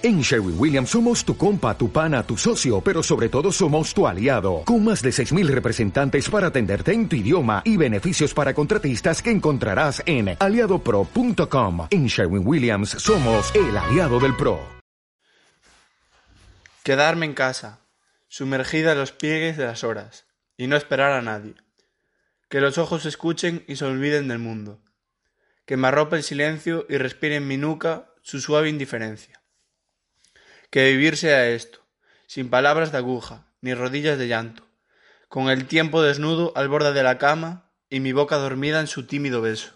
En Sherwin Williams somos tu compa, tu pana, tu socio, pero sobre todo somos tu aliado, con más de 6.000 representantes para atenderte en tu idioma y beneficios para contratistas que encontrarás en aliadopro.com. En Sherwin Williams somos el aliado del PRO. Quedarme en casa, sumergida en los pliegues de las horas, y no esperar a nadie. Que los ojos escuchen y se olviden del mundo. Que me arrope el silencio y respire en mi nuca su suave indiferencia que vivir sea esto, sin palabras de aguja, ni rodillas de llanto, con el tiempo desnudo al borde de la cama y mi boca dormida en su tímido beso.